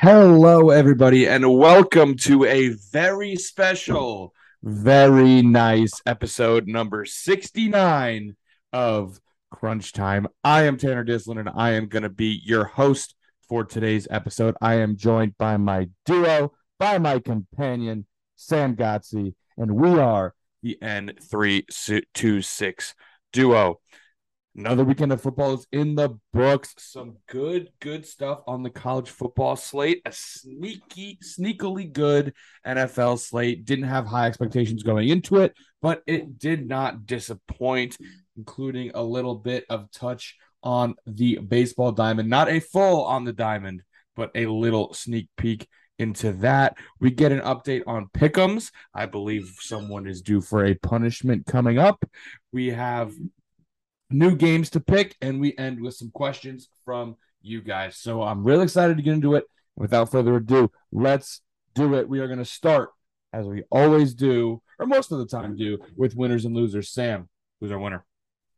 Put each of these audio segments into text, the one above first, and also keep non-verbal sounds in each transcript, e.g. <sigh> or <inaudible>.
Hello, everybody, and welcome to a very special, very nice episode number 69 of Crunch Time. I am Tanner Dislin, and I am going to be your host for today's episode. I am joined by my duo, by my companion, Sam Gotzi, and we are the N326 duo. Another weekend of football is in the books. Some good, good stuff on the college football slate. A sneaky, sneakily good NFL slate. Didn't have high expectations going into it, but it did not disappoint, including a little bit of touch on the baseball diamond. Not a full on the diamond, but a little sneak peek into that. We get an update on Pickums. I believe someone is due for a punishment coming up. We have new games to pick, and we end with some questions from you guys. So I'm really excited to get into it. Without further ado, let's do it. We are going to start, as we always do, or most of the time do, with winners and losers. Sam, who's our winner?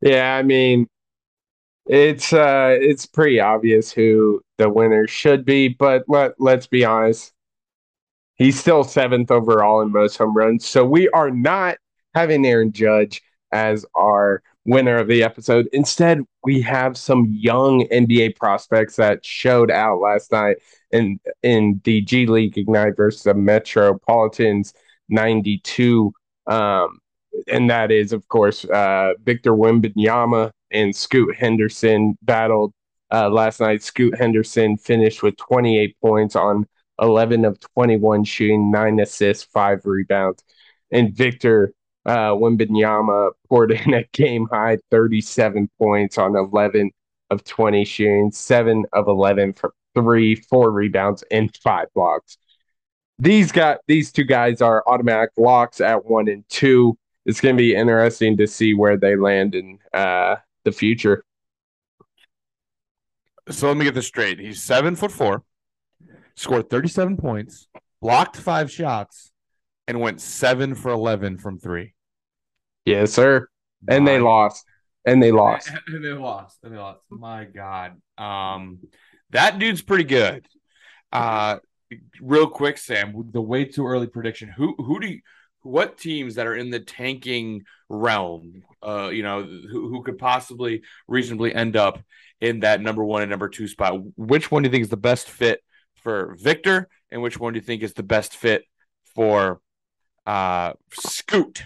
Yeah, I mean, it's uh it's pretty obvious who the winner should be, but let let's be honest. He's still seventh overall in most home runs. So we are not having Aaron Judge as our winner of the episode. Instead, we have some young NBA prospects that showed out last night in in the G League Ignite versus the Metropolitans 92. Um, and that is, of course, uh, Victor Wembanyama and Scoot Henderson battled uh, last night. Scoot Henderson finished with 28 points on 11 of 21 shooting, nine assists, five rebounds. And Victor uh, Wembanyama poured in a game high 37 points on 11 of 20 shooting, seven of 11 for three, four rebounds, and five blocks. These got these two guys are automatic locks at one and two. It's going to be interesting to see where they land in uh, the future. So let me get this straight. He's seven foot four, scored 37 points, blocked five shots, and went seven for 11 from three. Yes, sir. And My. they lost. And they <laughs> lost. And they lost. And they lost. My God. Um, that dude's pretty good. Uh, real quick, Sam, the way too early prediction. Who who do you, what teams that are in the tanking realm, uh, you know, who, who could possibly reasonably end up in that number one and number two spot? Which one do you think is the best fit for Victor, and which one do you think is the best fit for uh, Scoot?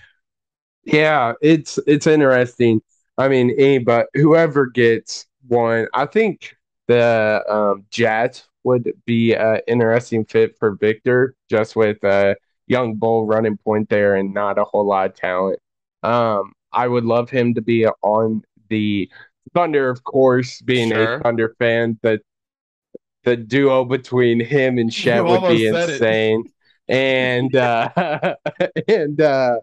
Yeah, it's it's interesting. I mean, but whoever gets one, I think the um, Jazz would be an interesting fit for Victor, just with a young bull running point there and not a whole lot of talent. Um, I would love him to be on the Thunder, of course, being sure. a Thunder fan. The the duo between him and Chet would be insane. And <laughs> uh, <laughs> and uh,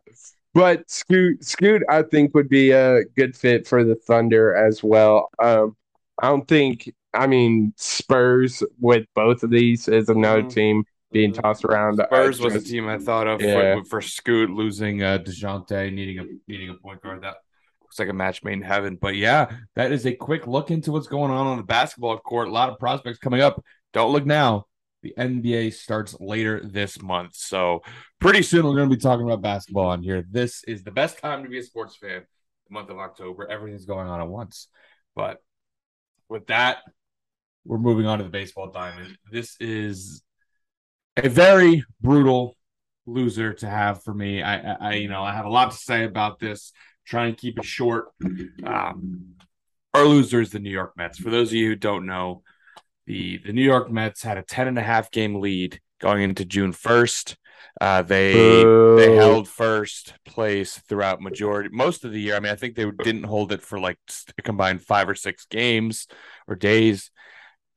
but Scoot, Scoot, I think would be a good fit for the Thunder as well. Um, I don't think. I mean, Spurs with both of these is another mm-hmm. team being tossed around. Spurs was a team I thought of yeah. for, for, Scoot losing uh, Dejounte, needing a needing a point guard. That looks like a match made in heaven. But yeah, that is a quick look into what's going on on the basketball court. A lot of prospects coming up. Don't look now. The NBA starts later this month. So, pretty soon we're going to be talking about basketball on here. This is the best time to be a sports fan, the month of October. Everything's going on at once. But with that, we're moving on to the baseball diamond. This is a very brutal loser to have for me. I, I, you know, I have a lot to say about this. Try and keep it short. Um, our loser is the New York Mets. For those of you who don't know, the the New York Mets had a 10 and a half game lead going into June 1st. Uh, they Boo. they held first place throughout majority most of the year. I mean, I think they didn't hold it for like a combined five or six games or days.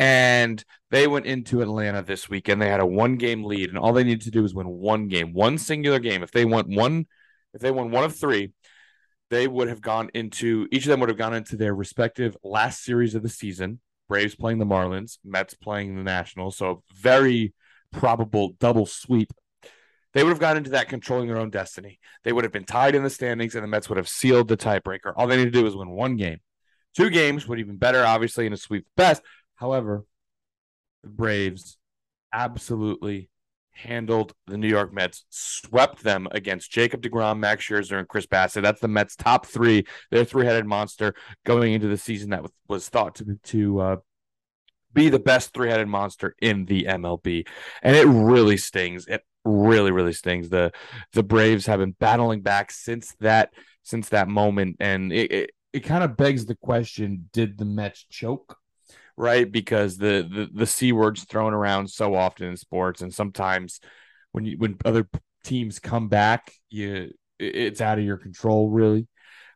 And they went into Atlanta this weekend. They had a one game lead, and all they needed to do was win one game, one singular game. If they won one, if they won one of three, they would have gone into each of them would have gone into their respective last series of the season. Braves playing the Marlins, Mets playing the Nationals. So very probable double sweep. They would have gone into that controlling their own destiny. They would have been tied in the standings, and the Mets would have sealed the tiebreaker. All they need to do is win one game. Two games would even better, obviously, in a sweep best. However, the Braves absolutely handled the New York Mets, swept them against Jacob DeGrom, Max Scherzer, and Chris Bassitt. That's the Mets' top three. Their three-headed monster going into the season that was thought to to uh, be the best three-headed monster in the MLB, and it really stings. It really, really stings. the The Braves have been battling back since that since that moment, and it it, it kind of begs the question: Did the Mets choke? Right? Because the the the c word's thrown around so often in sports, and sometimes when you when other teams come back, you it's out of your control, really.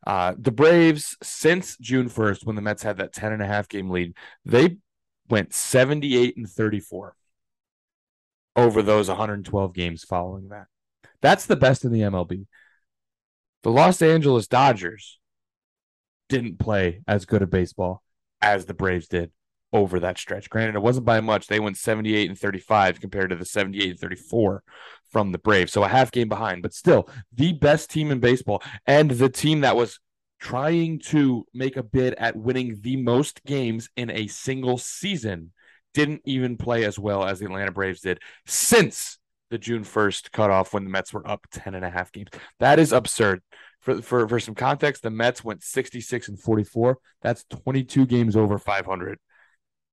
Uh, the Braves, since June 1st, when the Mets had that 10 and a half game lead, they went 78 and 34 over those 112 games following that. That's the best in the MLB. The Los Angeles Dodgers didn't play as good a baseball as the Braves did over that stretch. Granted, it wasn't by much. They went 78 and 35 compared to the 78 and 34 from the Braves. So a half game behind, but still the best team in baseball and the team that was trying to make a bid at winning the most games in a single season didn't even play as well as the Atlanta Braves did since the June 1st cutoff when the Mets were up 10 and a half games. That is absurd. For, for, for some context, the Mets went 66 and 44. That's 22 games over 500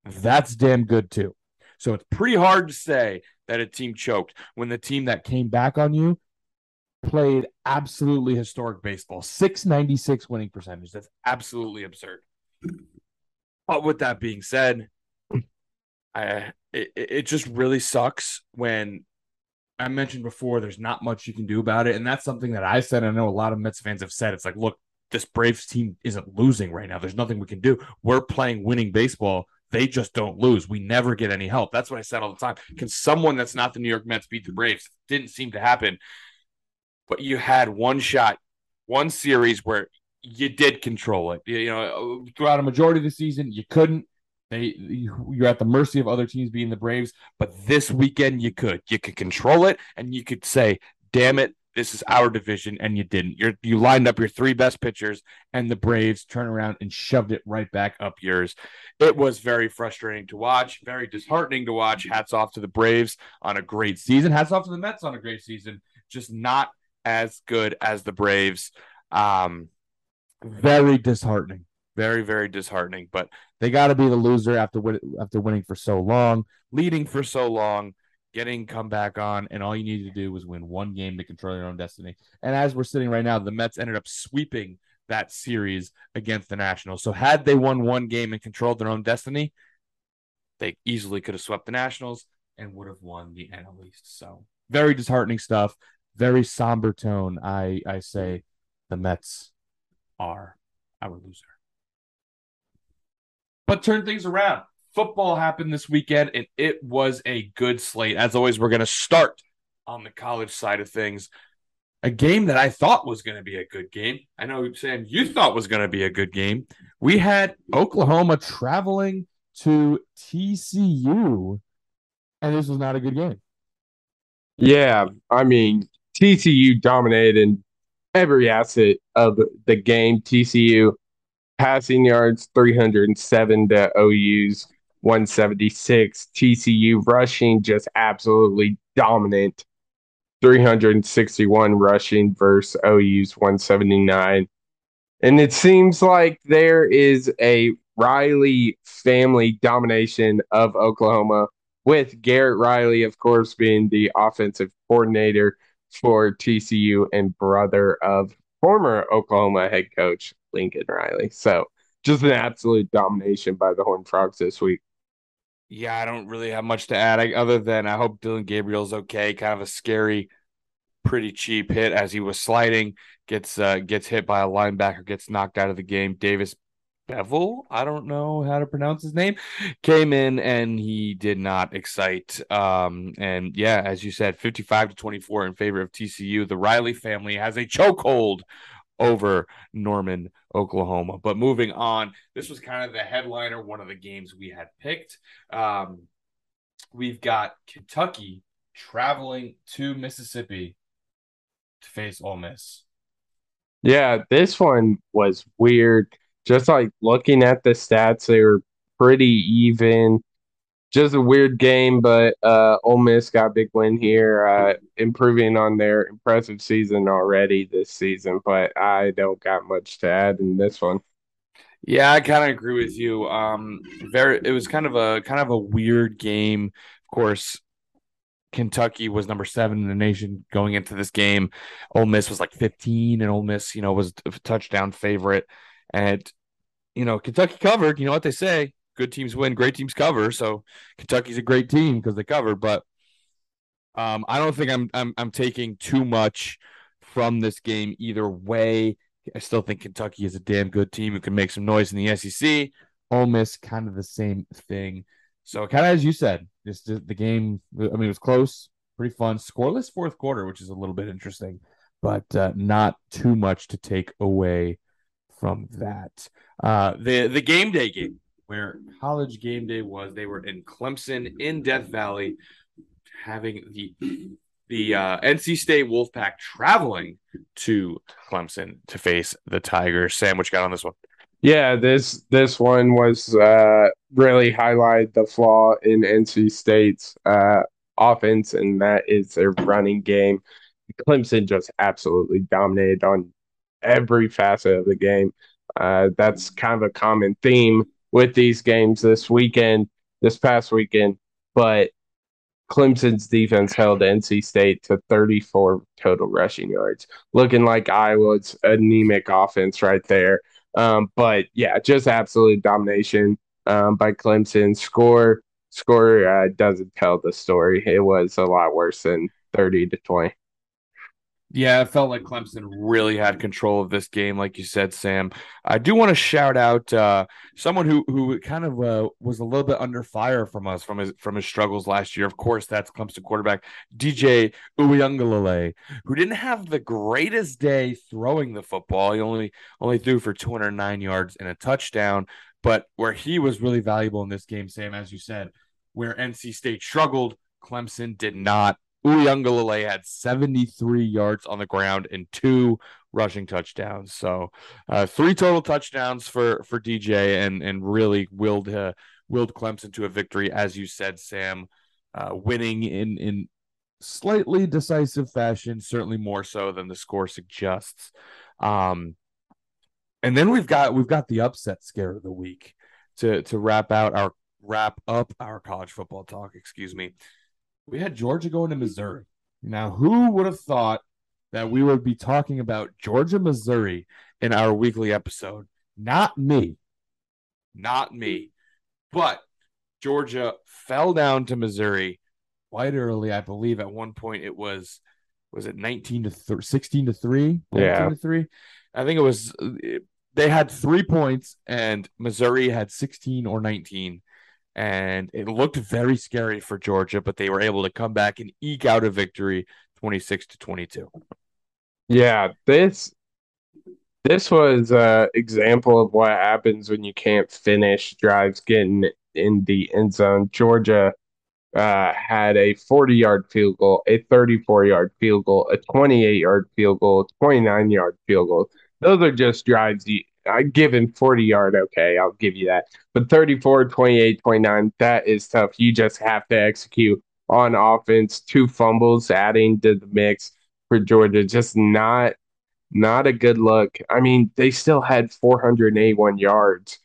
that's damn good too. So it's pretty hard to say that a team choked when the team that came back on you played absolutely historic baseball 696 winning percentage. That's absolutely absurd. But with that being said, I it, it just really sucks when I mentioned before there's not much you can do about it. And that's something that I said. I know a lot of Mets fans have said. It's like, look, this Braves team isn't losing right now. There's nothing we can do. We're playing winning baseball they just don't lose. We never get any help. That's what I said all the time. Can someone that's not the New York Mets beat the Braves? Didn't seem to happen. But you had one shot, one series where you did control it. You know, throughout a majority of the season, you couldn't. They you're at the mercy of other teams being the Braves, but this weekend you could. You could control it and you could say, "Damn it, this is our division, and you didn't. You you lined up your three best pitchers, and the Braves turn around and shoved it right back up yours. It was very frustrating to watch, very disheartening to watch. Hats off to the Braves on a great season. Hats off to the Mets on a great season. Just not as good as the Braves. Um, very disheartening. Very, very disheartening. But they got to be the loser after win- after winning for so long, leading for so long getting come back on, and all you needed to do was win one game to control your own destiny. And as we're sitting right now, the Mets ended up sweeping that series against the Nationals. So had they won one game and controlled their own destiny, they easily could have swept the Nationals and would have won the NL East. So very disheartening stuff. Very somber tone. I I say the Mets are our loser. But turn things around football happened this weekend, and it was a good slate. As always, we're going to start on the college side of things. A game that I thought was going to be a good game. I know, Sam, you thought was going to be a good game. We had Oklahoma traveling to TCU, and this was not a good game. Yeah, I mean, TCU dominated in every asset of the game. TCU passing yards 307 to OU's 176. TCU rushing just absolutely dominant. 361 rushing versus OU's 179. And it seems like there is a Riley family domination of Oklahoma, with Garrett Riley, of course, being the offensive coordinator for TCU and brother of former Oklahoma head coach Lincoln Riley. So just an absolute domination by the Horned Frogs this week. Yeah, I don't really have much to add I, other than I hope Dillon Gabriel's okay. Kind of a scary, pretty cheap hit as he was sliding, gets uh, gets hit by a linebacker, gets knocked out of the game. Davis Beville, I don't know how to pronounce his name, came in and he did not excite. Um, and yeah, as you said, 55 to 24 in favor of TCU. The Riley family has a chokehold over Norman, Oklahoma. But moving on, this was kind of the headliner, one of the games we had picked. Um, we've got Kentucky traveling to Mississippi to face Ole Miss. Yeah, this one was weird. Just like looking at the stats, they were pretty even. Just a weird game, but uh, Ole Miss got a big win here, uh, improving on their impressive season already this season. But I don't got much to add in this one. Yeah, I kind of agree with you. Um, very, it was kind of a kind of a weird game. Of course, Kentucky was number seven in the nation going into this game. Ole Miss was like 15, and Ole Miss, you know, was a touchdown favorite. And, you know, Kentucky covered. You know what they say good teams win, great teams cover. So Kentucky's a great team because they cover, But um, I don't think I'm, I'm I'm taking too much from this game either way. I still think Kentucky is a damn good team who can make some noise in the SEC. Ole Miss, kind of the same thing. So, kind of as you said, just the game. I mean, it was close, pretty fun, scoreless fourth quarter, which is a little bit interesting, but uh, not too much to take away from that. Uh, the the game day game where college game day was, they were in Clemson in Death Valley, having the the uh, NC State Wolfpack traveling to Clemson to face the Tigers. Sam, what you got on this one? Yeah, this this one was uh, really highlight the flaw in NC State's uh, offense, and that is their running game. Clemson just absolutely dominated on every facet of the game. Uh, that's kind of a common theme with these games this weekend, this past weekend. But Clemson's defense held NC State to 34 total rushing yards, looking like Iowa's anemic offense right there. Um, but yeah, just absolute domination um, by Clemson. Score score uh, doesn't tell the story. It was a lot worse than 30 to 20. Yeah, it felt like Clemson really had control of this game, like you said, Sam. I do want to shout out uh, someone who who kind of uh, was a little bit under fire from us from his from his struggles last year. Of course, that's Clemson quarterback DJ Uiagalelei, who didn't have the greatest day throwing the football. He only only threw for 209 yards and a touchdown, but where he was really valuable in this game, Sam, as you said, where NC State struggled, Clemson did not Uiagalelei had 73 yards on the ground and two rushing touchdowns. So uh, three total touchdowns for for DJ and and really willed uh, willed Clemson to a victory, as you said, Sam, uh, winning in in slightly decisive fashion, certainly more so than the score suggests. Um, and then we've got we've got the upset scare of the week to to wrap out our wrap up our college football talk. Excuse me we had Georgia going to Missouri. Now, who would have thought that we would be talking about Georgia, Missouri in our weekly episode? Not me. Not me. But Georgia fell down to Missouri quite early. I believe at one point it was was it 19 to th- 16 to 3? Yeah. To 3. I think it was they had 3 points and Missouri had 16 or 19 and it looked very scary for Georgia, but they were able to come back and eke out a victory 26 to 22. Yeah, this this was an example of what happens when you can't finish drives getting in the end zone. Georgia uh, had a 40 yard field goal, a 34 yard field goal, a 28 yard field goal, 29 yard field goal. Those are just drives you, I give him 40 yard, okay, I'll give you that. But 34, 28, 29, that is tough. You just have to execute on offense. Two fumbles adding to the mix for Georgia. Just not not a good look. I mean, they still had 481 yards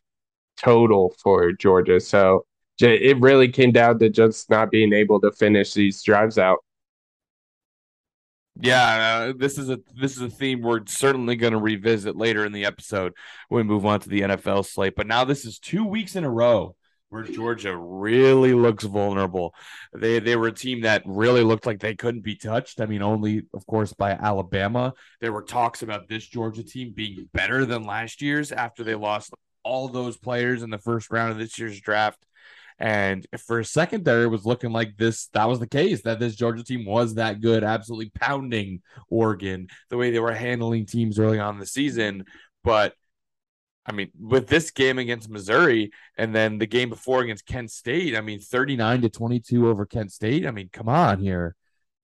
total for Georgia. So it really came down to just not being able to finish these drives out. Yeah, uh, this is a this is a theme we're certainly going to revisit later in the episode when we move on to the NFL slate. But now this is two weeks in a row where Georgia really looks vulnerable. They they were a team that really looked like they couldn't be touched. I mean, only of course by Alabama. There were talks about this Georgia team being better than last year's after they lost all those players in the first round of this year's draft. And for a second there, it was looking like this that was the case, that this Georgia team was that good, absolutely pounding Oregon, the way they were handling teams early on in the season. But I mean, with this game against Missouri and then the game before against Kent State, I mean, 39 to 22 over Kent State. I mean, come on here.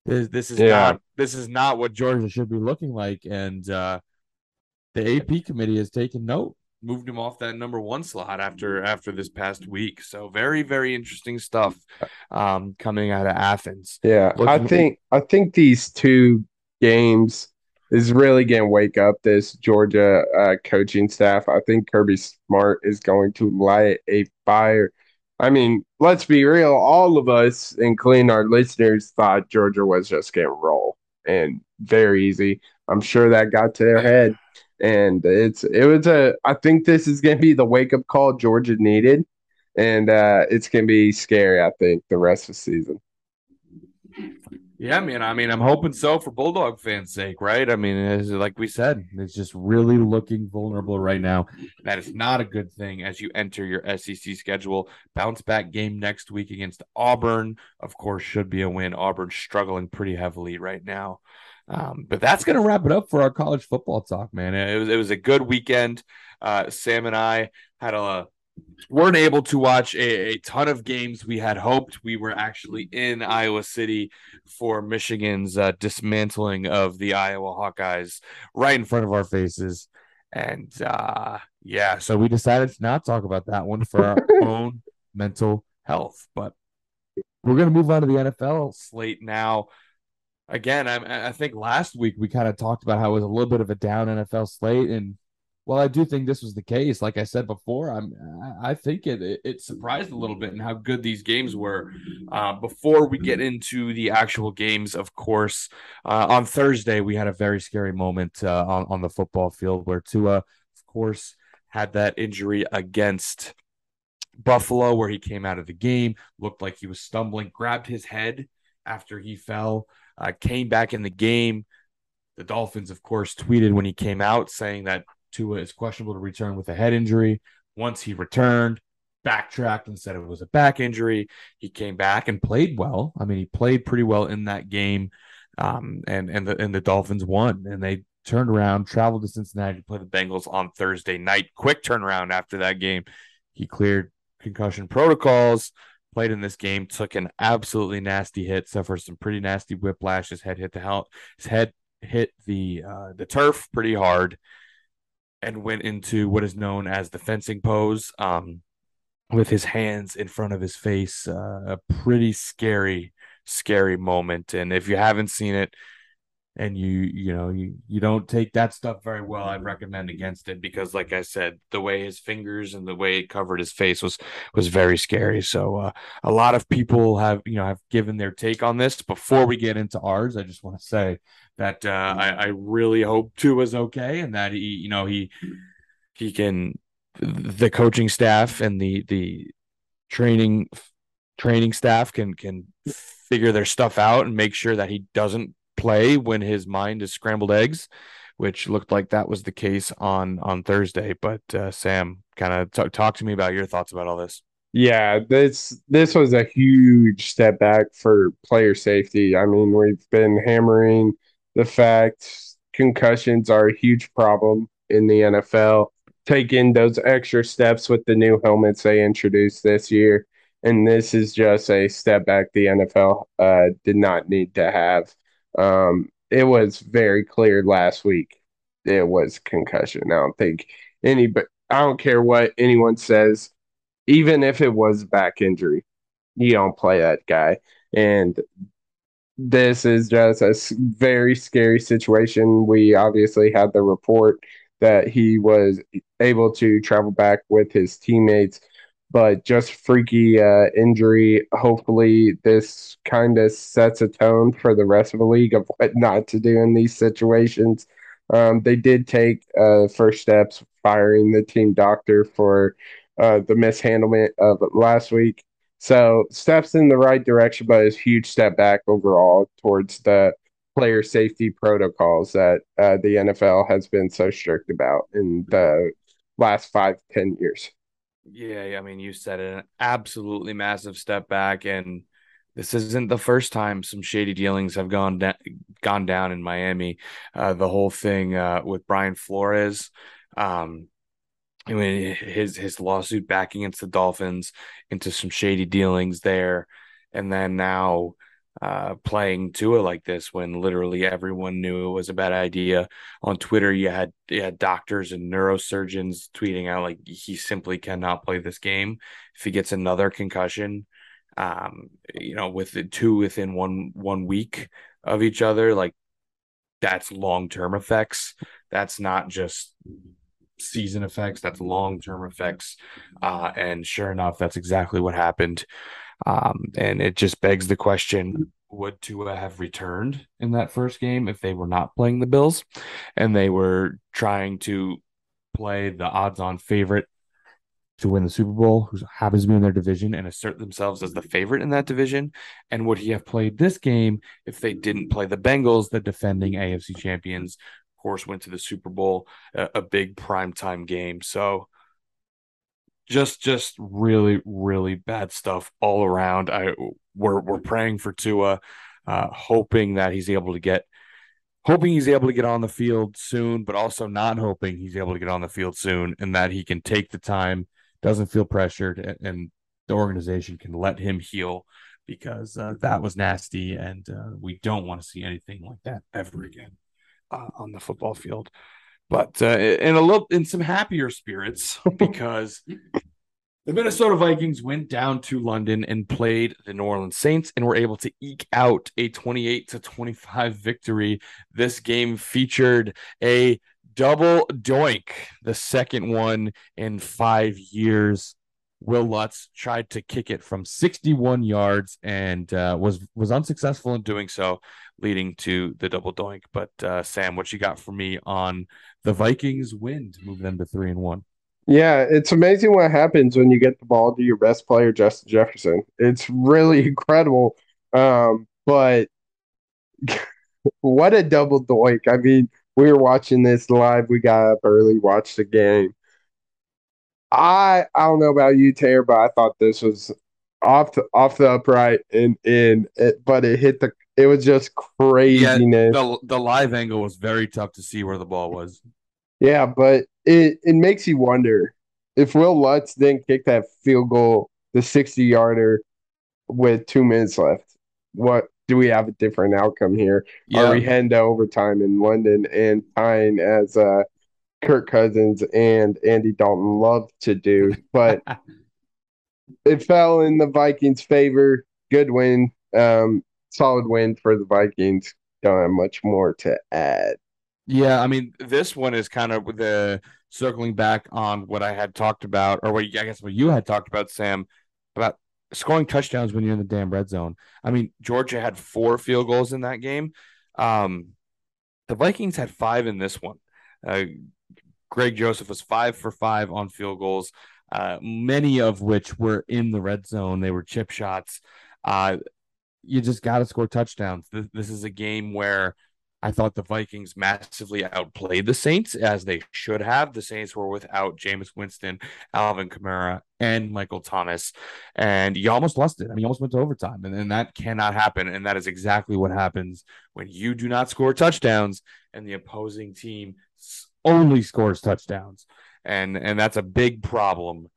This, this is yeah. not this is not what Georgia should be looking like. And uh the AP committee has taken note. Moved him off that number one slot after after this past week. So very very interesting stuff um, coming out of Athens. Yeah, Looking I think I think these two games is really going to wake up this Georgia uh, coaching staff. I think Kirby Smart is going to light a fire. I mean, let's be real. All of us, including our listeners, thought Georgia was just going to roll and very easy. I'm sure that got to their head and it's it was a I think this is going to be the wake up call Georgia needed, and uh, it's going to be scary. I think the rest of the season. Yeah, man. I mean, I'm hoping so for Bulldog fans' sake, right? I mean, like we said, it's just really looking vulnerable right now. That is not a good thing as you enter your SEC schedule. Bounce back game next week against Auburn, of course, should be a win. Auburn struggling pretty heavily right now. Um, but that's going to wrap it up for our college football talk, man. It was, it was a good weekend. Uh, Sam and I had a weren't able to watch a, a, ton of games we had hoped. We were actually in Iowa City for Michigan's uh, dismantling of the Iowa Hawkeyes right in front of our faces. And uh, yeah, so we decided to not talk about that one for our <laughs> own mental health. But we're going to move on to the NFL slate now again, I, I think last week we kind of talked about how it was a little bit of a down NFL slate, and well, I do think this was the case. Like I said before, I'm I think it it surprised a little bit in how good these games were. Uh, before we get into the actual games, of course, uh, on Thursday we had a very scary moment uh, on on the football field where Tua, of course, had that injury against. Buffalo, where he came out of the game, looked like he was stumbling, grabbed his head after he fell uh, came back in the game. The Dolphins, of course, tweeted when he came out saying that Tua is questionable to return with a head injury. Once he returned, backtracked and said it was a back injury. He came back and played well. I mean, he played pretty well in that game. Um, and and the and the Dolphins won, and they turned around, traveled to Cincinnati to play the Bengals on Thursday night. Quick turnaround after that game. He cleared concussion protocols played in this game, took an absolutely nasty hit, suffered some pretty nasty whiplash. His head hit the hell, his head hit the uh, the turf pretty hard, and went into what is known as the fencing pose, um, with his hands in front of his face. Uh, a pretty scary, scary moment. And if you haven't seen it, and you you know you you don't take that stuff very well i'd recommend against it because like i said the way his fingers and the way it covered his face was was very scary. So uh, a lot of people have you know have given their take on this. Before we get into ours i just want to say that uh, I, I really hope Tua is okay and that he you know he he can the coaching staff and the the training training staff can can figure their stuff out and make sure that he doesn't play when his mind is scrambled eggs, which looked like that was the case on on Thursday. But uh, Sam, kind of t- talk to me about your thoughts about all this. Yeah, this this was a huge step back for player safety. I mean, we've been hammering the fact concussions are a huge problem in the NFL. Taking those extra steps with the new helmets they introduced this year, and this is just a step back the NFL uh, did not need to have. Um, it was very clear last week. It was concussion. I don't think any, but I don't care what anyone says. Even if it was back injury, you don't play that guy. And this is just a very scary situation. We obviously had the report that he was able to travel back with his teammates but just freaky uh, injury. Hopefully, this kind of sets a tone for the rest of the league of what not to do in these situations. Um, they did take uh, first steps firing the team doctor for uh, the mishandlement of last week. So steps in the right direction, but a huge step back overall towards the player safety protocols that uh, the NFL has been so strict about in the last five ten years. Yeah, I mean, you said an absolutely massive step back, and this isn't the first time some shady dealings have gone da- gone down in Miami. Uh, the whole thing uh, with Brian Flores, um, I mean, his his lawsuit back against the Dolphins into some shady dealings there, and then now uh, playing Tua like this when literally everyone knew it was a bad idea. On Twitter, you had you had doctors and neurosurgeons tweeting out like he simply cannot play this game if he gets another concussion. Um, you know, with the two within one one week of each other, like that's long term effects. That's not just season effects. That's long term effects. Uh, and sure enough, that's exactly what happened. Um, and it just begs the question would Tua have returned in that first game if they were not playing the Bills and they were trying to play the odds on favorite to win the Super Bowl, who happens to be in their division and assert themselves as the favorite in that division? And would he have played this game if they didn't play the Bengals, the defending AFC champions? Of course, went to the Super Bowl, a, a big primetime game. So just just really really bad stuff all around. I we're we're praying for Tua, uh, hoping that he's able to get, hoping he's able to get on the field soon, but also not hoping he's able to get on the field soon, and that he can take the time, doesn't feel pressured, and, and the organization can let him heal because uh, that was nasty, and uh, we don't want to see anything like that ever again uh, on the football field but uh, in a little in some happier spirits <laughs> because the Minnesota Vikings went down to London and played the New Orleans Saints and were able to eke out a 28 to 25 victory. This game featured a double doink, the second one in 5 years. Wil Lutz tried to kick it from 61 yards and uh, was was unsuccessful in doing so, leading to the double doink. But uh, Sam, what you got for me on the Vikings win to move them to three and one? Yeah, it's amazing what happens when you get the ball to your best player, Justin Jefferson. It's really <laughs> incredible. Um, but <laughs> what a double doink. I mean, we were watching this live. We got up early, watched the game. I I don't know about you, Taylor, but I thought this was off the off the upright and in it, but it hit the. It was just craziness. Yeah, the the live angle was very tough to see where the ball was. Yeah, but it it makes you wonder if Wil Lutz didn't kick that field goal, the sixty yarder, with two minutes left. What do we have a different outcome here? Yeah. Are we heading to overtime in London and tying as uh Kirk Cousins and Andy Dalton love to do, <laughs> but it fell in the Vikings' favor. Good win, um, solid win for the Vikings. Don't have much more to add. Yeah, I mean, this one is kind of the circling back on what I had talked about, or what I guess what you had talked about, Sam, about scoring touchdowns when you're in the damn red zone. I mean, Georgia had four field goals in that game. Um, the Vikings had five in this one. Uh, Greg Joseph was five for five on field goals, uh, many of which were in the red zone. They were chip shots. Uh, you just got to score touchdowns. This, this, is a game where I thought the Vikings massively outplayed the Saints as they should have. The Saints were without Jameis Winston, Alvin Kamara, and Michael Thomas, and you almost lost it. I mean, you almost went to overtime, and, and that cannot happen. And that is exactly what happens when you do not score touchdowns and the opposing team only scores touchdowns, and and that's a big problem.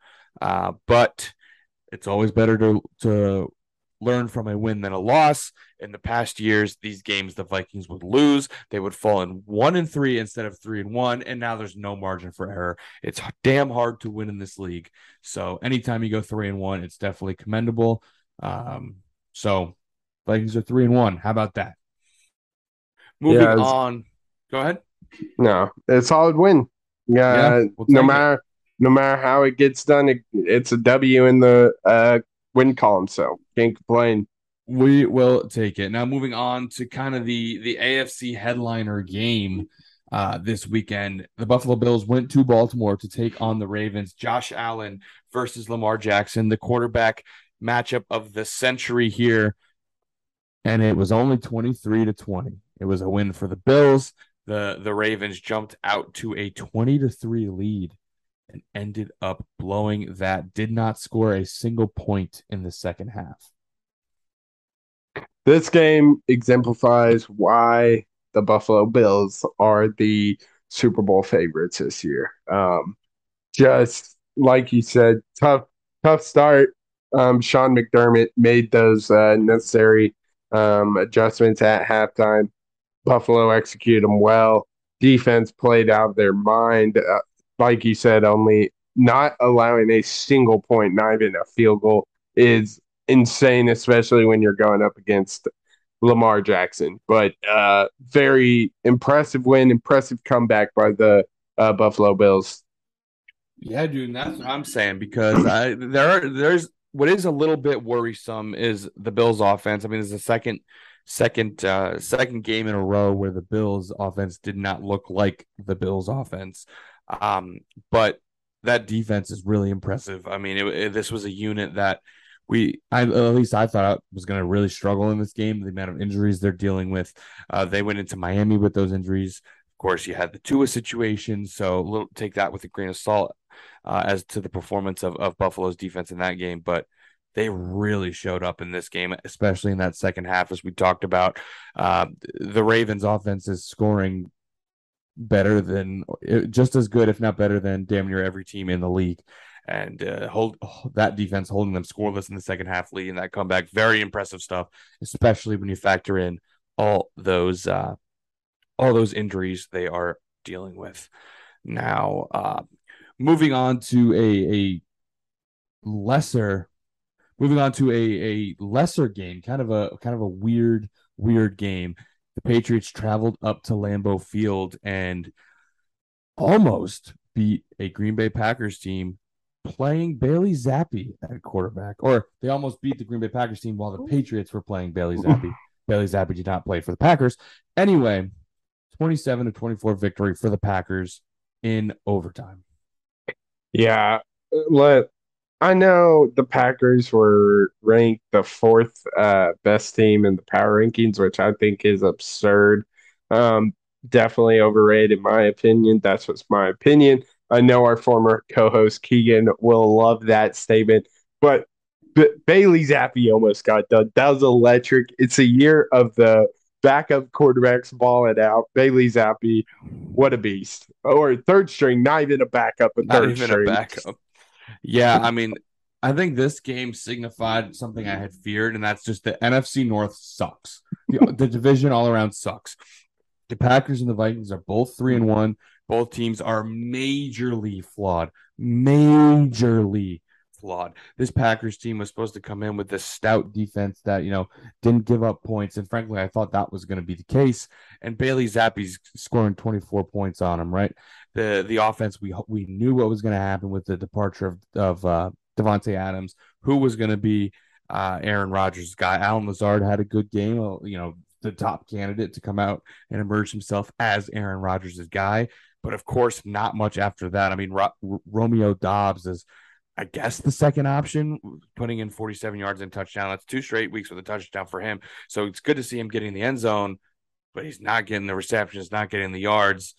Uh, but it's always better to to learn from a win than a loss. In the past years, these games the Vikings would lose. They would fall in one and three instead of three and one, and now there's no margin for error. It's damn hard to win in this league. So anytime you go three and one, it's definitely commendable. Um, so Vikings are three and one. How about that? Moving yeah, on. Go ahead. No, it's a solid win. Yeah, yeah we'll no matter it. no matter how it gets done, it, it's a W in the uh, win column. So can't complain. We will take it. Now moving on to kind of the the AFC headliner game uh, this weekend. The Buffalo Bills went to Baltimore to take on the Ravens. Josh Allen versus Lamar Jackson, the quarterback matchup of the century here. And it was only 23 to 20. It was a win for the Bills the the Ravens jumped out to a 20 to 3 lead and ended up blowing that did not score a single point in the second half. This game exemplifies why the Buffalo Bills are the Super Bowl favorites this year. Um, just like you said, tough tough start. Um, Sean McDermott made those uh, necessary um, adjustments at halftime. Buffalo executed them well. Defense played out of their mind. Uh, like you said, only not allowing a single point, not even a field goal, is insane, especially when you're going up against Lamar Jackson. But uh, very impressive win, impressive comeback by the uh, Buffalo Bills. Yeah, dude, that's what I'm saying because I there are there's what is a little bit worrisome is the Bills offense. I mean, it's the second second uh second game in a row where the Bills offense did not look like the Bills offense. Um, but that defense is really impressive. I mean, it, it, this was a unit that we, I, at least I thought was going to really struggle in this game. The amount of injuries they're dealing with. Uh, they went into Miami with those injuries. Of course, you had the Tua situation, so little, take that with a grain of salt uh, as to the performance of, of Buffalo's defense in that game. But they really showed up in this game, especially in that second half, as we talked about. Uh, the Ravens' offense is scoring better than just as good, if not better than damn near every team in the league. And uh, hold that defense holding them scoreless in the second half, leading that comeback. Very impressive stuff, especially when you factor in all those uh, all those injuries they are dealing with. Now, uh, moving on to a a lesser moving on to a a lesser game, kind of a kind of a weird weird game the Patriots traveled up to Lambeau Field and almost beat a Green Bay Packers team playing Bailey Zappe at quarterback, or they almost beat the Green Bay Packers team while the Patriots were playing Bailey Zappe. Bailey Zappe did not play for the Packers. Anyway, 27 to 24 victory for the Packers in overtime. Yeah, let I know the Packers were ranked the fourth uh, best team in the power rankings, which I think is absurd. Um, definitely overrated, in my opinion. That's what's my opinion. I know our former co-host Keegan will love that statement, but, but Bailey Zappe almost got done. That was electric. It's a year of the backup quarterbacks balling out. Bailey Zappe, what a beast! Or third string, not even a backup, a not third even string. a backup. Yeah, I mean, I think this game signified something I had feared, and that's just the NFC North sucks. The, <laughs> the division all around sucks. The Packers and the Vikings are both three and one. Both teams are majorly flawed. Majorly flawed. This Packers team was supposed to come in with this stout defense that, you know, didn't give up points. And frankly, I thought that was going to be the case. And Bailey Zappe's scoring 24 points on him, right? The the offense, we we knew what was going to happen with the departure of, of uh, Davante Adams, who was going to be uh, Aaron Rodgers' guy. Allen Lazard had a good game, you know, the top candidate to come out and emerge himself as Aaron Rodgers' guy. But of course, not much after that. I mean, Ro- Romeo Doubs is I guess the second option, putting in 47 yards and touchdown. That's two straight weeks with a touchdown for him. So it's good to see him getting the end zone, but he's not getting the receptions, not getting the yards.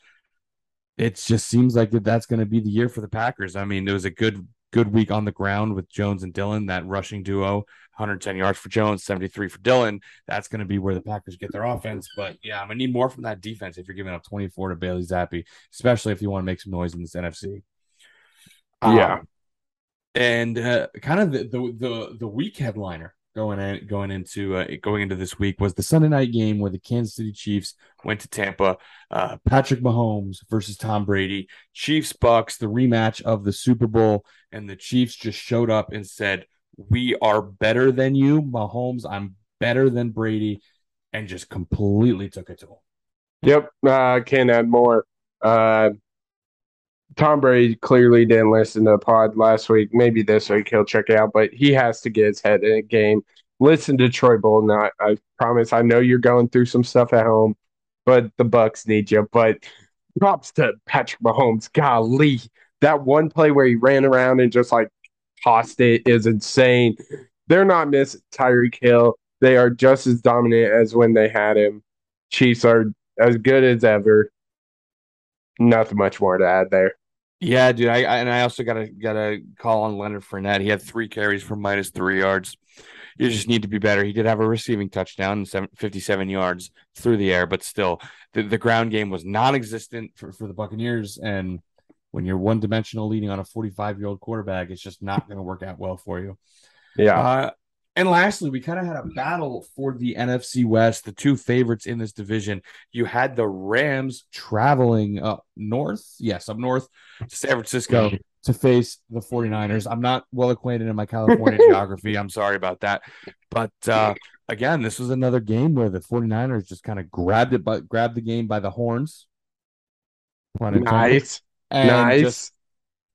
It just seems like that that's going to be the year for the Packers. I mean, it was a good good week on the ground with Jones and Dillon, that rushing duo, 110 yards for Jones, 73 for Dillon. That's going to be where the Packers get their offense. But yeah, I'm going to need more from that defense if you're giving up 24 to Bailey Zappe, especially if you want to make some noise in this NFC. Yeah. Um, and uh, kind of the, the, the the week headliner going in, going into uh, going into this week was the Sunday night game where the Kansas City Chiefs went to Tampa. Uh, Patrick Mahomes versus Tom Brady. Chiefs Bucks, the rematch of the Super Bowl, and the Chiefs just showed up and said, "We are better than you, Mahomes. I'm better than Brady," and just completely took it to him. Yep, uh, can't add more. Tom Brady clearly didn't listen to the pod last week. Maybe this week he'll check it out, but he has to get his head in a game. Listen to Troy Bolton. I, I promise. I know you're going through some stuff at home, but the Bucks need you. But props to Patrick Mahomes. Golly, that one play where he ran around and just like tossed it is insane. They're not missing Tyreek Hill. They are just as dominant as when they had him. Chiefs are as good as ever. Nothing much more to add there. Yeah, dude. I, I, and I also gotta gotta call on Leonard Fournette. He had three carries for minus three yards. You just need to be better. He did have a receiving touchdown, 57 yards through the air, but still, the, the ground game was non-existent for, for the Buccaneers. And when you're one dimensional leading on a 45 year old quarterback, it's just not going to work out well for you. Yeah. Uh, And lastly, we kind of had a battle for the NFC West, the two favorites in this division. You had the Rams traveling up north, yes, up north to San Francisco to face the 49ers. I'm not well acquainted in my California <laughs> geography. I'm sorry about that. But uh, again, this was another game where the 49ers just kind of grabbed it, but grabbed the game by the horns. Nice. And nice. Just,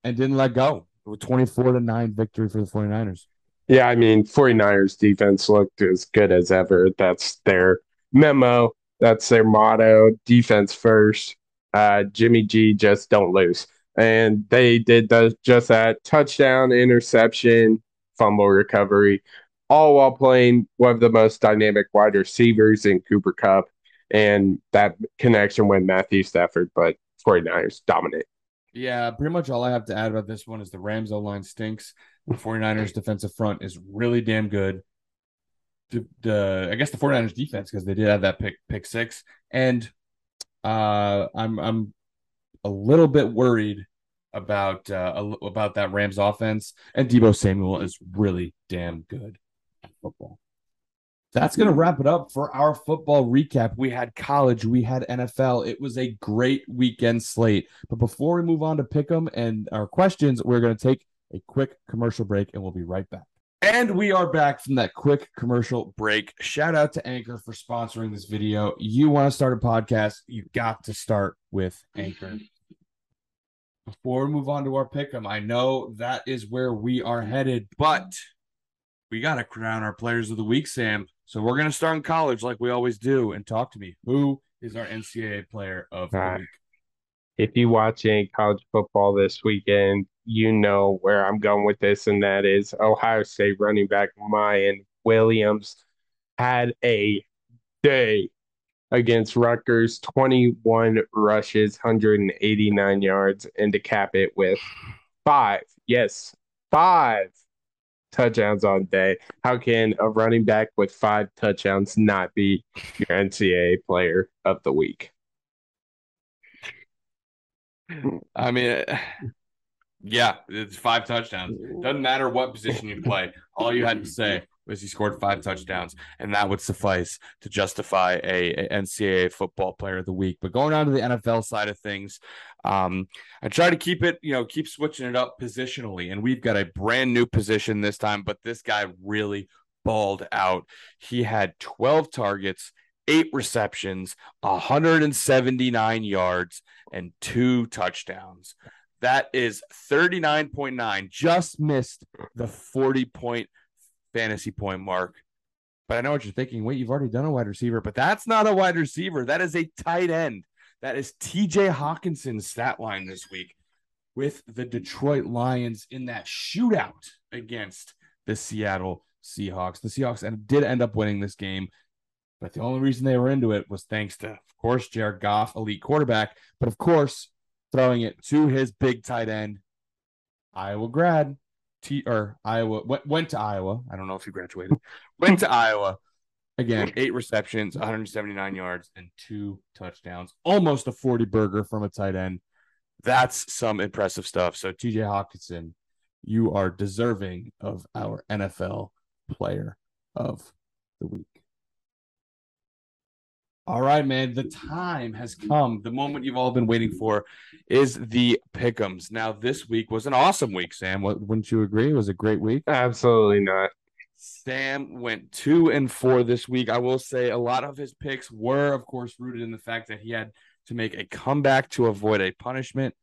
and didn't let go. 24 to 9 victory for the 49ers. Yeah, I mean, 49ers defense looked as good as ever. That's their memo. That's their motto defense first. Uh, Jimmy G, just don't lose. And they did the, just that touchdown, interception, fumble recovery, all while playing one of the most dynamic wide receivers in Cooper Kupp And that connection with Matthew Stafford, but 49ers dominate. Yeah, pretty much all I have to add about this one is the Rams O line stinks. The 49ers defensive front is really damn good. The, the I guess the 49ers defense because they did have that pick pick six and uh I'm I'm a little bit worried about uh about that Rams offense and Deebo Samuel is really damn good football. That's going to wrap it up for our football recap. We had college, we had NFL. It was a great weekend slate. But before we move on to pick them and our questions, we're going to take a quick commercial break and we'll be right back. And we are back from that quick commercial break. Shout out to Anchor for sponsoring this video. You want to start a podcast, you got to start with Anchor. Before we move on to our pick 'em, I know that is where we are headed, but we got to crown our players of the week, Sam. So we're going to start in college like we always do and talk to me. Who is our NCAA player of the week? If you watch any college football this weekend, you know where I'm going with this, and that is Ohio State running back Miyan Williams had a day against Rutgers, 21 rushes, 189 yards, and to cap it with five, yes, five touchdowns on day. How can a running back with five touchdowns not be your NCAA player of the week? I mean, yeah, it's five touchdowns. Doesn't matter what position you play. All you had to say was he scored five touchdowns, and that would suffice to justify a, a NCAA football player of the week. But going on to the NFL side of things, um, I try to keep it, you know, keep switching it up positionally, and we've got a brand new position this time. But this guy really balled out. He had 12 targets, eight receptions, 179 yards, and two touchdowns. That is 39.9. Just missed the 40 point fantasy point mark. But I know what you're thinking. Wait, you've already done a wide receiver, but that's not a wide receiver. That is a tight end. That is TJ Hockenson's stat line this week with the Detroit Lions in that shootout against the Seattle Seahawks. The Seahawks did end up winning this game, but the only reason they were into it was thanks to, of course, Jared Goff, elite quarterback, but of course, throwing it to his big tight end, Iowa grad, T or Iowa went, went to Iowa. I don't know if he graduated. went to Iowa. Again, eight receptions, 179 yards, and two touchdowns. Almost a 40 burger from a tight end. That's some impressive stuff. So, TJ Hockenson, you are deserving of our NFL player of the week. All right, man. The time has come. The moment you've all been waiting for is the pickums. Now, this week was an awesome week, Sam. Wouldn't you agree? It was a great week. Absolutely not. Sam went two and four this week. I will say a lot of his picks were, of course, rooted in the fact that he had to make a comeback to avoid a punishment.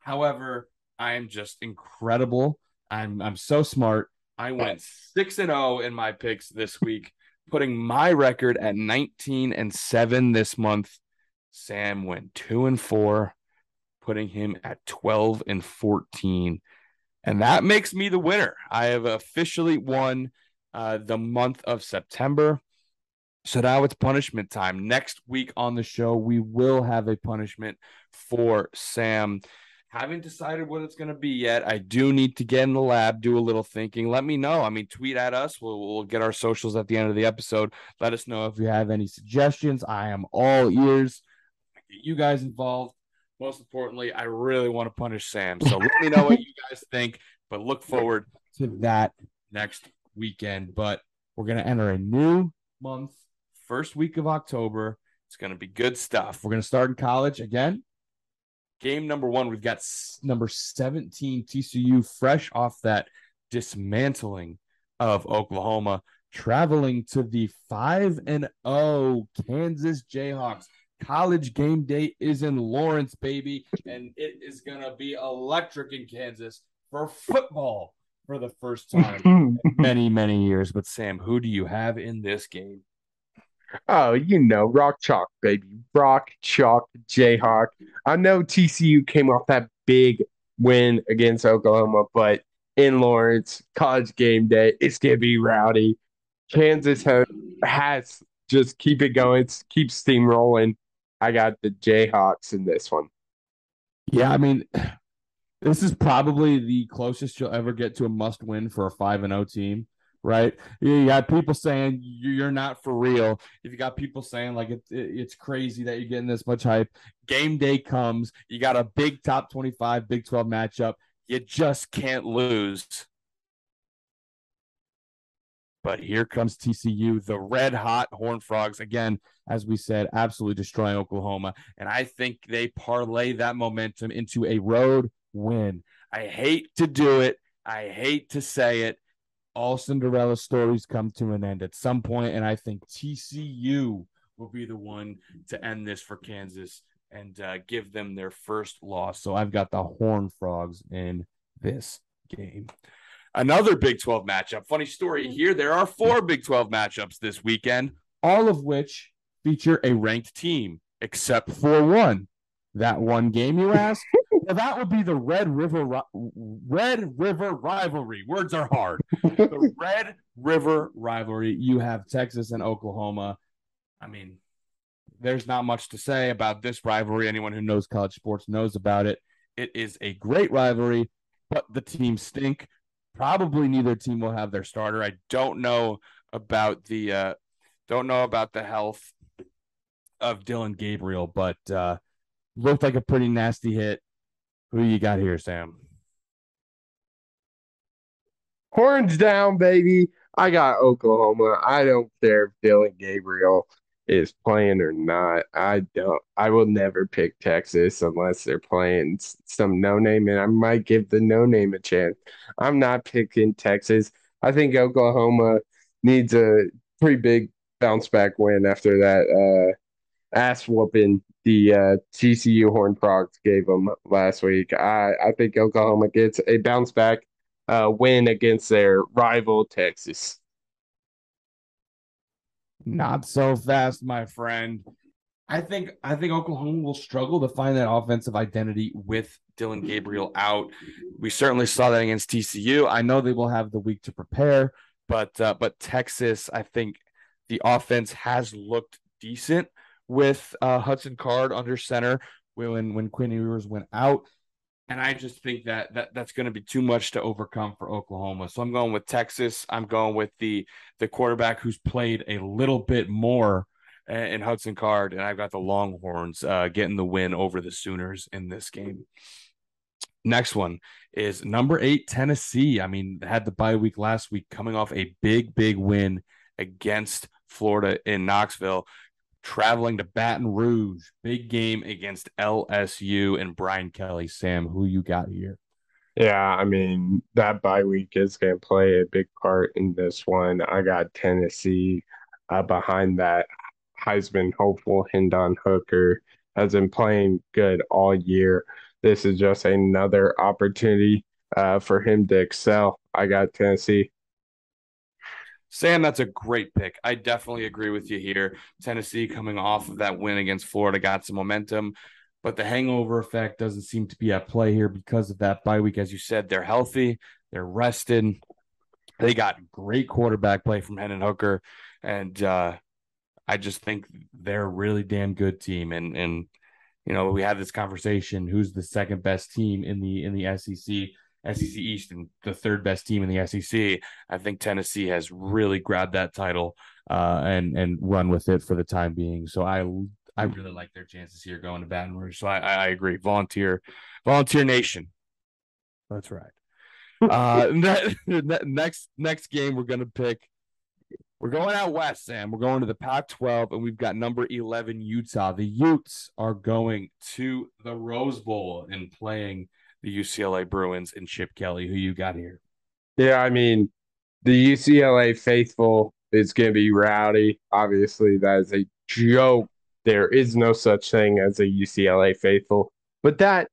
However, I am just incredible. I'm I'm so smart. I went six and zero oh in my picks this week putting my record at 19 and 7 this month. Sam went 2 and 4, putting him at 12 and 14. And that makes me the winner. I have officially won uh, the month of September. So now it's punishment time. Next week on the show, we will have a punishment for Sam. Haven't decided what it's going to be yet. I do need to get in the lab, do a little thinking. Let me know. I mean, tweet at us. We'll, we'll get our socials at the end of the episode. Let us know if you have any suggestions. I am all ears. Get you guys involved. Most importantly, I really want to punish Sam. So let me know what you guys <laughs> think. But look forward to that next weekend. But We're going to enter a new month, first week of October. It's going to be good stuff. We're going to start in college again. Game number one, we've got number 17 TCU, fresh off that dismantling of Oklahoma, traveling to the 5 and 0 Kansas Jayhawks. College game day is in Lawrence, baby, and it is going to be electric in Kansas for football for the first time <laughs> in many, many years. But Sam, who do you have in this game? Oh, you know, rock chalk, baby. Rock chalk Jayhawk. I know TCU came off that big win against Oklahoma, but in Lawrence, college game day, it's gonna be rowdy. Kansas has, has just keep it going, keep steamrolling. I got the Jayhawks in this one. Yeah, I mean, this is probably the closest you'll ever get to a must win for a 5 and 0 team, right? You got people saying you're not for real. If you got people saying like it, it's crazy that you're getting this much hype, game day comes, you got a big top 25 Big 12 matchup. You just can't lose. But here comes TCU, the red hot Horn Frogs. Again, as we said, absolutely destroying Oklahoma. And I think they parlay that momentum into a road win. I hate to do it. I hate to say it. All Cinderella stories come to an end at some point, and I think TCU will be the one to end this for Kansas and uh, give them their first loss. So I've got the Horn Frogs in this game. Another Big 12 matchup. Funny story here. There are four Big 12 matchups this weekend, all of which feature a ranked team, except for one. That one game, you ask? Well, that would be the Red River Red River rivalry. Words are hard. <laughs> the Red River rivalry. You have Texas and Oklahoma. I mean, there's not much to say about this rivalry. Anyone who knows college sports knows about it. It is a great rivalry, but the teams stink probably neither team will have their starter. I don't know about the uh, don't know about the health of Dillon Gabriel, but uh, looked like a pretty nasty hit. Who you got here, Sam? Horns down, baby. I got Oklahoma. I don't care if Dillon Gabriel is playing or not. I don't. I will never pick Texas unless they're playing some no name, and I might give the no name a chance. I'm not picking Texas. I think Oklahoma needs a pretty big bounce back win after that uh, ass whooping the uh, TCU Horn Frogs gave them last week. I, I think Oklahoma gets a bounce back uh, win against their rival Texas. Not so fast, my friend. I think I think Oklahoma will struggle to find that offensive identity with Dillon Gabriel out. We certainly saw that against TCU. I know they will have the week to prepare, but uh, but Texas, I think the offense has looked decent with uh, Hudson Card under center when when Quinn Ewers went out. And I just think that, that that's going to be too much to overcome for Oklahoma. So I'm going with Texas. I'm going with the the quarterback who's played a little bit more in Hudson Card, and I've got the Longhorns uh, getting the win over the Sooners in this game. Next one is number eight Tennessee. I mean, had the bye week last week, coming off a big, big win against Florida in Knoxville traveling to Baton Rouge. Big game against LSU and Brian Kelly. Sam, who you got here? Yeah, I mean, that bye week is going to play a big part in this one. I got Tennessee uh, behind that. Heisman hopeful Hendon Hooker has been playing good all year. This is just another opportunity uh, for him to excel. I got Tennessee. Sam, that's a great pick. I definitely agree with you here. Tennessee coming off of that win against Florida got some momentum, but the hangover effect doesn't seem to be at play here because of that bye week. As you said, they're healthy, they're rested. They got great quarterback play from Hendon Hooker, and uh, I just think they're a really damn good team. And and you know we had this conversation: who's the second best team in the in the SEC? SEC East and the third best team in the SEC. I think Tennessee has really grabbed that title uh, and and run with it for the time being. So I I really like their chances here going to Baton Rouge. So I I agree. Volunteer, volunteer nation. That's right. Uh, <laughs> next next game we're gonna pick We're going out west, Sam. We're going to the Pac 12, and we've got number 11 Utah. The Utes are going to the Rose Bowl and playing the UCLA Bruins and Chip Kelly. Who you got here? Yeah, I mean, the UCLA faithful is going to be rowdy. Obviously, that is a joke. There is no such thing as a UCLA faithful, but that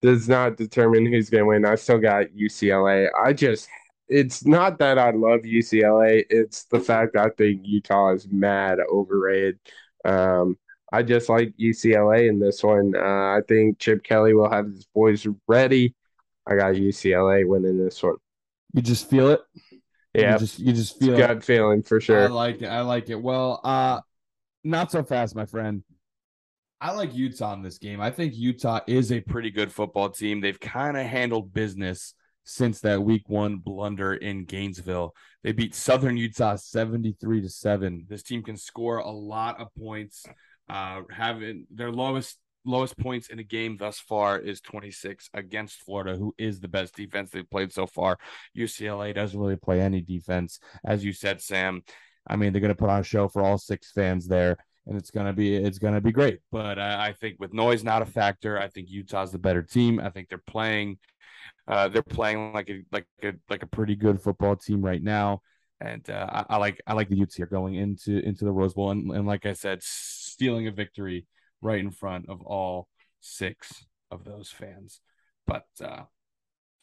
does not determine who's going to win. I still got UCLA. I just it's not that I love UCLA. It's the fact I think Utah is mad overrated. Um, I just like UCLA in this one. Uh, I think Chip Kelly will have his boys ready. I got UCLA winning this one. You just feel it. Yeah, you just you just feel gut it. feeling for sure. I like it. I like it. Well, uh, not so fast, my friend. I like Utah in this game. I think Utah is a pretty good football team. They've kind of handled business since that week one blunder in Gainesville. They beat Southern Utah 73 to 7. This team can score a lot of points. Uh, having their lowest lowest points in a game thus far is 26 against Florida, who is the best defense they've played so far. UCLA doesn't really play any defense, as you said, Sam. I mean, they're going to put on a show for all six fans there, and it's going to be it's going to be great. But uh, I think with noise not a factor, I think Utah's the better team. I think they're playing uh, they're playing like a like a like a pretty good football team right now, and uh, I, I, like I like the Utes here going into into the Rose Bowl, and, and like I said, stealing a victory right in front of all six of those fans. But uh,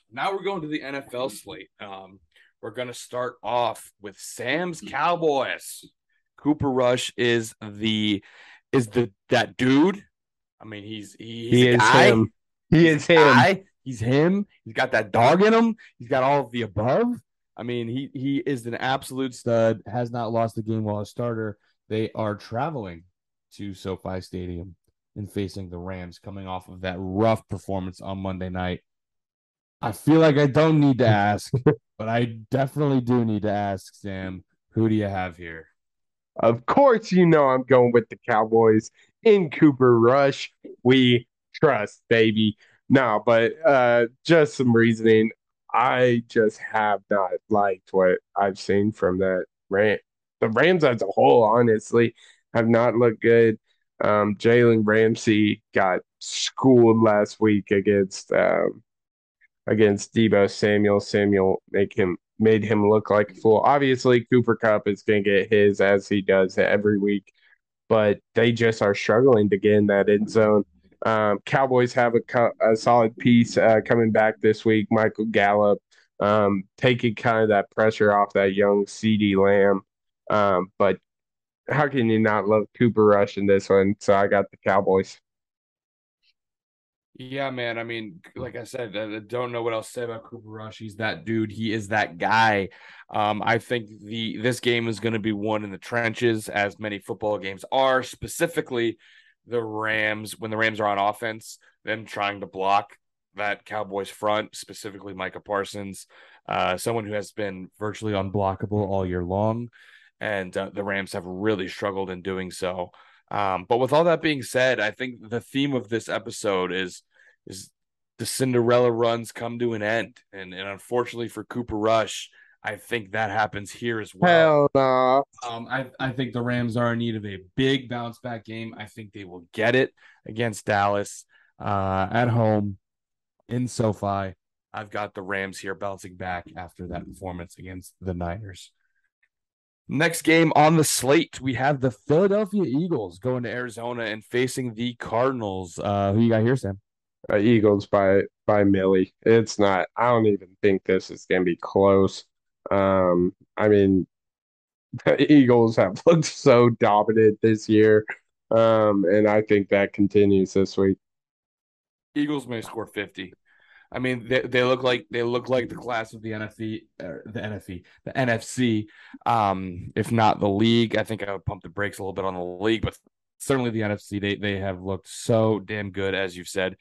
now we're going to the NFL slate. Um, we're going to start off with Sam's Cowboys. Cooper Rush is the is the that dude. I mean, he's he's he is guy. him. He is him. Guy. He's him. He's got that dog in him. He's got all of the above. I mean, he he is an absolute stud. Has not lost a game while a starter. They are traveling to SoFi Stadium and facing the Rams, coming off of that rough performance on Monday night. I feel like I don't need to ask, <laughs> but I definitely do need to ask, Sam. Who do you have here? Of course, you know I'm going with the Cowboys in Cooper Rush. We trust, baby. No, but uh, just some reasoning. I just have not liked what I've seen from that Ram. The Rams as a whole, honestly, have not looked good. Um, Jalen Ramsey got schooled last week against um, against Deebo Samuel. Samuel make him made him look like a fool. Obviously, Cooper Kupp is going to get his as he does every week, but they just are struggling to get in that end zone. Um, Cowboys have a, a solid piece uh, coming back this week. Michael Gallup um, taking kind of that pressure off that young CeeDee Lamb. Um, but how can you not love Cooper Rush in this one? So I got the Cowboys. Yeah, man. I mean, like I said, I don't know what else to say about Cooper Rush. He's that dude. He is that guy. Um, I think the this game is going to be won in the trenches, as many football games are. Specifically, the Rams when the Rams are on offense, them trying to block that Cowboys front, specifically Micah Parsons, uh, someone who has been virtually unblockable all year long, and uh, the Rams have really struggled in doing so. Um, but with all that being said, I think the theme of this episode is is the Cinderella runs come to an end, and and unfortunately for Cooper Rush, I think that happens here as well. Hell no. Um, I, I think the Rams are in need of a big bounce back game. I think they will get it against Dallas uh, at home in SoFi. I've got the Rams here bouncing back after that performance against the Niners. Next game on the slate, we have the Philadelphia Eagles going to Arizona and facing the Cardinals. Uh, who you got here, Sam? Uh, Eagles by by Millie. It's not. I don't even think this is gonna be close. Um, I mean, <laughs> the Eagles have <laughs> looked so dominant this year, um, and I think that continues this week. Eagles may score fifty. I mean, they, they look like they look like the class of the NFC, er, the NFC, the NFC. Um, if not the league, I think I would pump the brakes a little bit on the league, but certainly the NFC. They they have looked so damn good, as you've said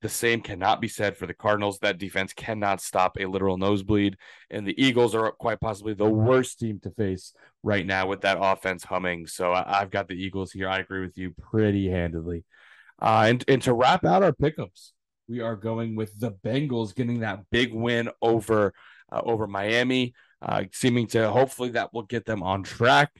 the same cannot be said for the Cardinals. That defense cannot stop a literal nosebleed. And the Eagles are quite possibly the worst team to face right now with that offense humming. So I've got the Eagles here. I agree with you pretty handedly. Uh, and, and to wrap out our pickups, we are going with the Bengals getting that big win over uh, over Miami. uh, seeming to hopefully that will get them on track.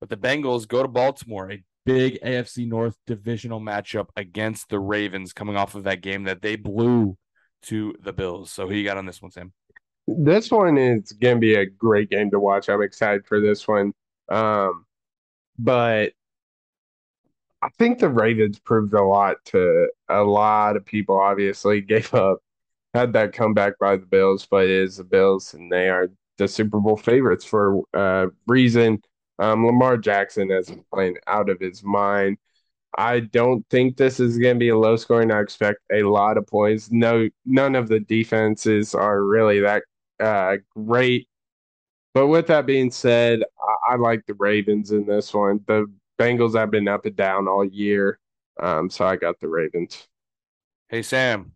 But the Bengals go to Baltimore, a big AFC North divisional matchup against the Ravens, coming off of that game that they blew to the Bills. So who you got on this one, Sam? This one is going to be a great game to watch. I'm excited for this one. Um, but I think the Ravens proved a lot to a lot of people. Obviously, <laughs> gave up, had that comeback by the Bills, but it is the Bills, and they are the Super Bowl favorites for a uh, reason. Um, Lamar Jackson has been playing out of his mind. I don't think this is going to be a low scoring. I expect a lot of points. No, none of the defenses are really that uh, great. But with that being said, I, I, like the Ravens in this one. The Bengals have been up and down all year, um, so I got the Ravens. Hey Sam,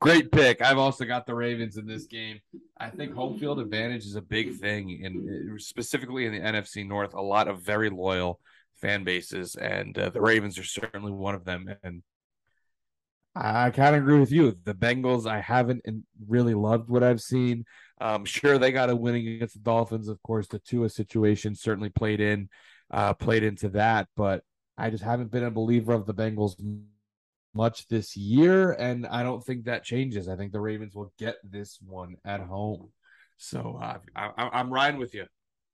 great pick. I've also got the Ravens in this game. I think home field advantage is a big thing, and specifically in the NFC North, a lot of very loyal fan bases, and uh, the Ravens are certainly one of them. And I kind of agree with you. The Bengals, I haven't really loved what I've seen. Um, sure, they got a win against the Dolphins. Of course, the Tua situation certainly played in, uh, played into that. But I just haven't been a believer of the Bengals much this year, and I don't think that changes. I think the Ravens will get this one at home. So uh, I, am riding with you,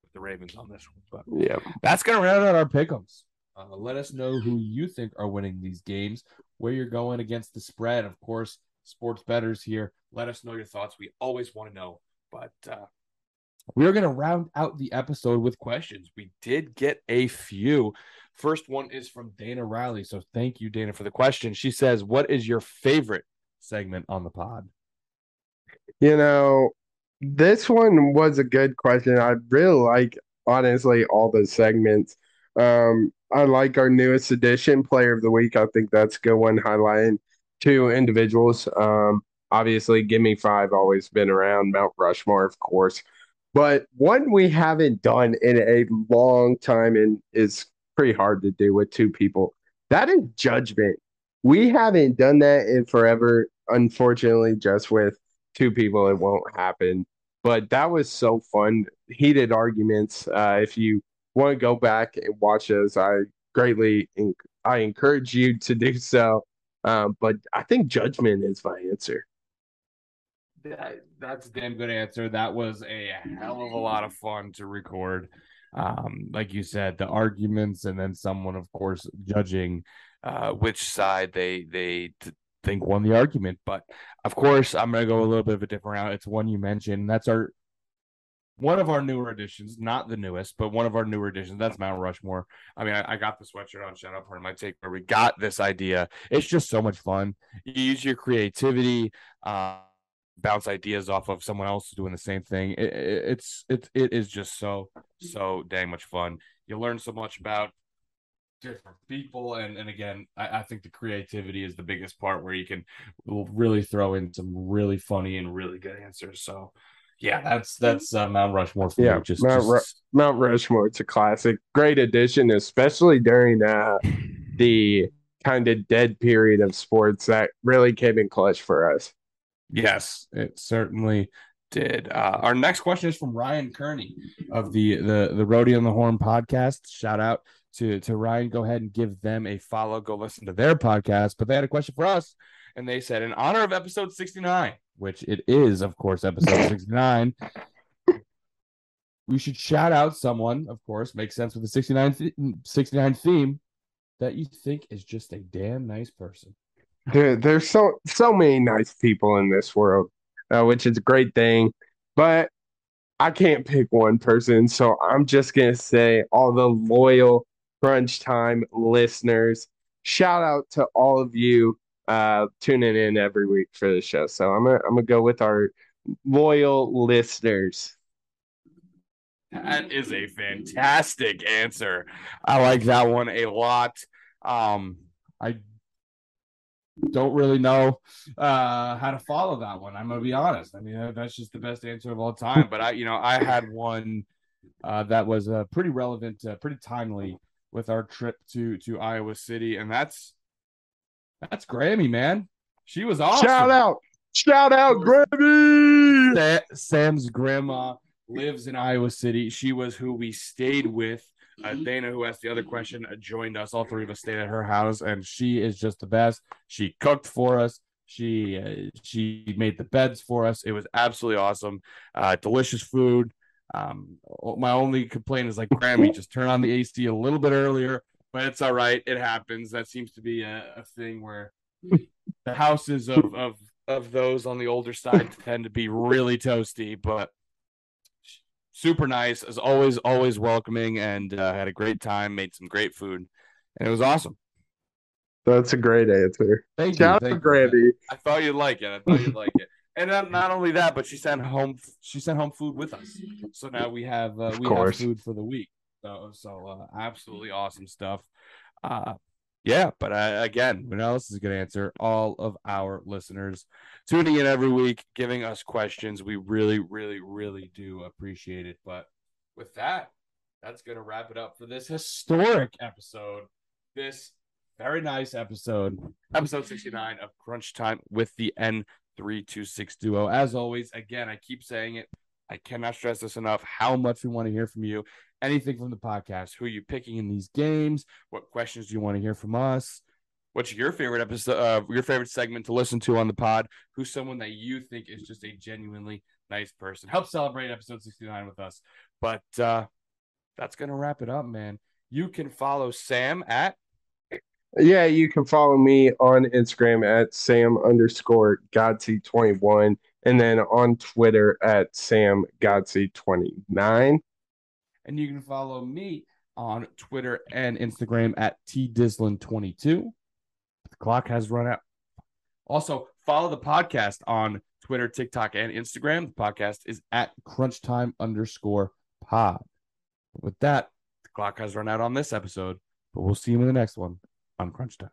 with the Ravens on this one. But yeah, that's gonna round out our pickums. Uh, let us know who you think are winning these games, where you're going against the spread. Of course, sports betters here. Let us know your thoughts. We always want to know. But uh, we're going to round out the episode with questions. We did get a few. First one is from Dana Riley. So thank you, Dana, for the question. She says, What is your favorite segment on the pod? You know, this one was a good question. I really like, honestly, all the segments. Um, I like our newest edition, Player of the Week. I think that's a good one, highlighting two individuals. Um, obviously, Give Me Five, always been around. Mount Rushmore, of course. But one we haven't done in a long time and is pretty hard to do with two people. That is judgment. We haven't done that in forever. Unfortunately, just with two people, it won't happen. But that was so fun. Heated arguments. Uh, if you want to go back and watch those, I greatly I encourage you to do so. Um, but I think judgment is my answer. That, that's a damn good answer. That was a hell of a lot of fun to record. Um, like you said, the arguments, and then someone, of course, judging uh, which side they they t- think won the argument. But of course, I'm gonna go a little bit of a different route. It's one you mentioned. That's our one of our newer editions, not the newest, but one of our newer editions. That's Mount Rushmore. I mean, I, I got the sweatshirt on. Shout out part of my take where we got this idea. It's just so much fun. You use your creativity, uh, bounce ideas off of someone else doing the same thing. It, it, it's it it is just so so dang much fun. You learn so much about different people and and again I, I, think the creativity is the biggest part where you can really throw in some really funny and really good answers so yeah, that's that's uh, Mount Rushmore for yeah. Just Mount, just... Ru- Mount Rushmore. It's a classic, great addition, especially during uh, <laughs> the kind of dead period of sports that really came in clutch for us. Yes, it certainly did. Uh, our next question is from Ryan Kearney of the the the Rodeo on the Horn podcast. Shout out to to Ryan. Go ahead and give them a follow. Go listen to their podcast. But they had a question for us, and they said, in honor of episode sixty nine which it is, of course, episode <laughs> 69. we should shout out someone, of course, makes sense with the 69, th- 69 theme that you think is just a damn nice person. There, there's so so many nice people in this world, uh, which is a great thing. But I can't pick one person, so I'm just gonna say all the loyal Crunch Time listeners. Shout out to all of you uh, tuning in every week for the show. So I'm gonna I'm gonna go with our loyal listeners. That is a fantastic answer. I like that one a lot. Um, I don't really know uh, how to follow that one. I'm gonna be honest. I mean, that's just the best answer of all time. But I, you know, I had one uh, that was uh, pretty relevant, uh, pretty timely with our trip to to Iowa City, and that's that's Grammy, man. She was awesome. Shout out. Shout out, Grammy. Sam's grandma lives in Iowa City. She was who we stayed with. Uh, Dana, who asked the other question, uh, joined us. All three of us stayed at her house, and she is just the best. She cooked for us. She uh, she made the beds for us. It was absolutely awesome. Uh, delicious food. Um, my only complaint is like Grammy, just turn on the AC a little bit earlier, but it's all right. It happens. That seems to be a, a thing where the houses of, of of those on the older side tend to be really toasty, but super nice as always, always welcoming, and uh, had a great time. Made some great food, and it was awesome. That's a great answer. Thank Shout you. Thank Brandy. I thought you'd like it. I thought you'd like it. <laughs> And not, not only that, but she sent home she sent home food with us. So now we have uh, we have food for the week. So so uh, absolutely awesome stuff. Uh, yeah, but uh, again, else is going to answer all of our listeners tuning in every week, giving us questions. We really, really, really do appreciate it. But with that, that's going to wrap it up for this historic episode. This very nice episode, episode 69 of Crunch Time with the N326 duo. As always, again, I keep saying it. I cannot stress this enough how much we want to hear from you anything from the podcast. Who are you picking in these games? What questions do you want to hear from us? What's your favorite episode? Uh, your favorite segment to listen to on the pod? Who's someone that you think is just a genuinely nice person? Help celebrate episode sixty nine with us. But uh, that's gonna wrap it up, man. You can follow Sam at. Yeah, you can follow me on Instagram at Sam underscore Godsey21 and then on Twitter at Sam Godsey29. And you can follow me on Twitter and Instagram at tdislin22. The clock has run out. Also, follow the podcast on Twitter, TikTok, and Instagram. The podcast is at crunchtime underscore pod. With that, the clock has run out on this episode, but we'll see you in the next one on Crunch Time.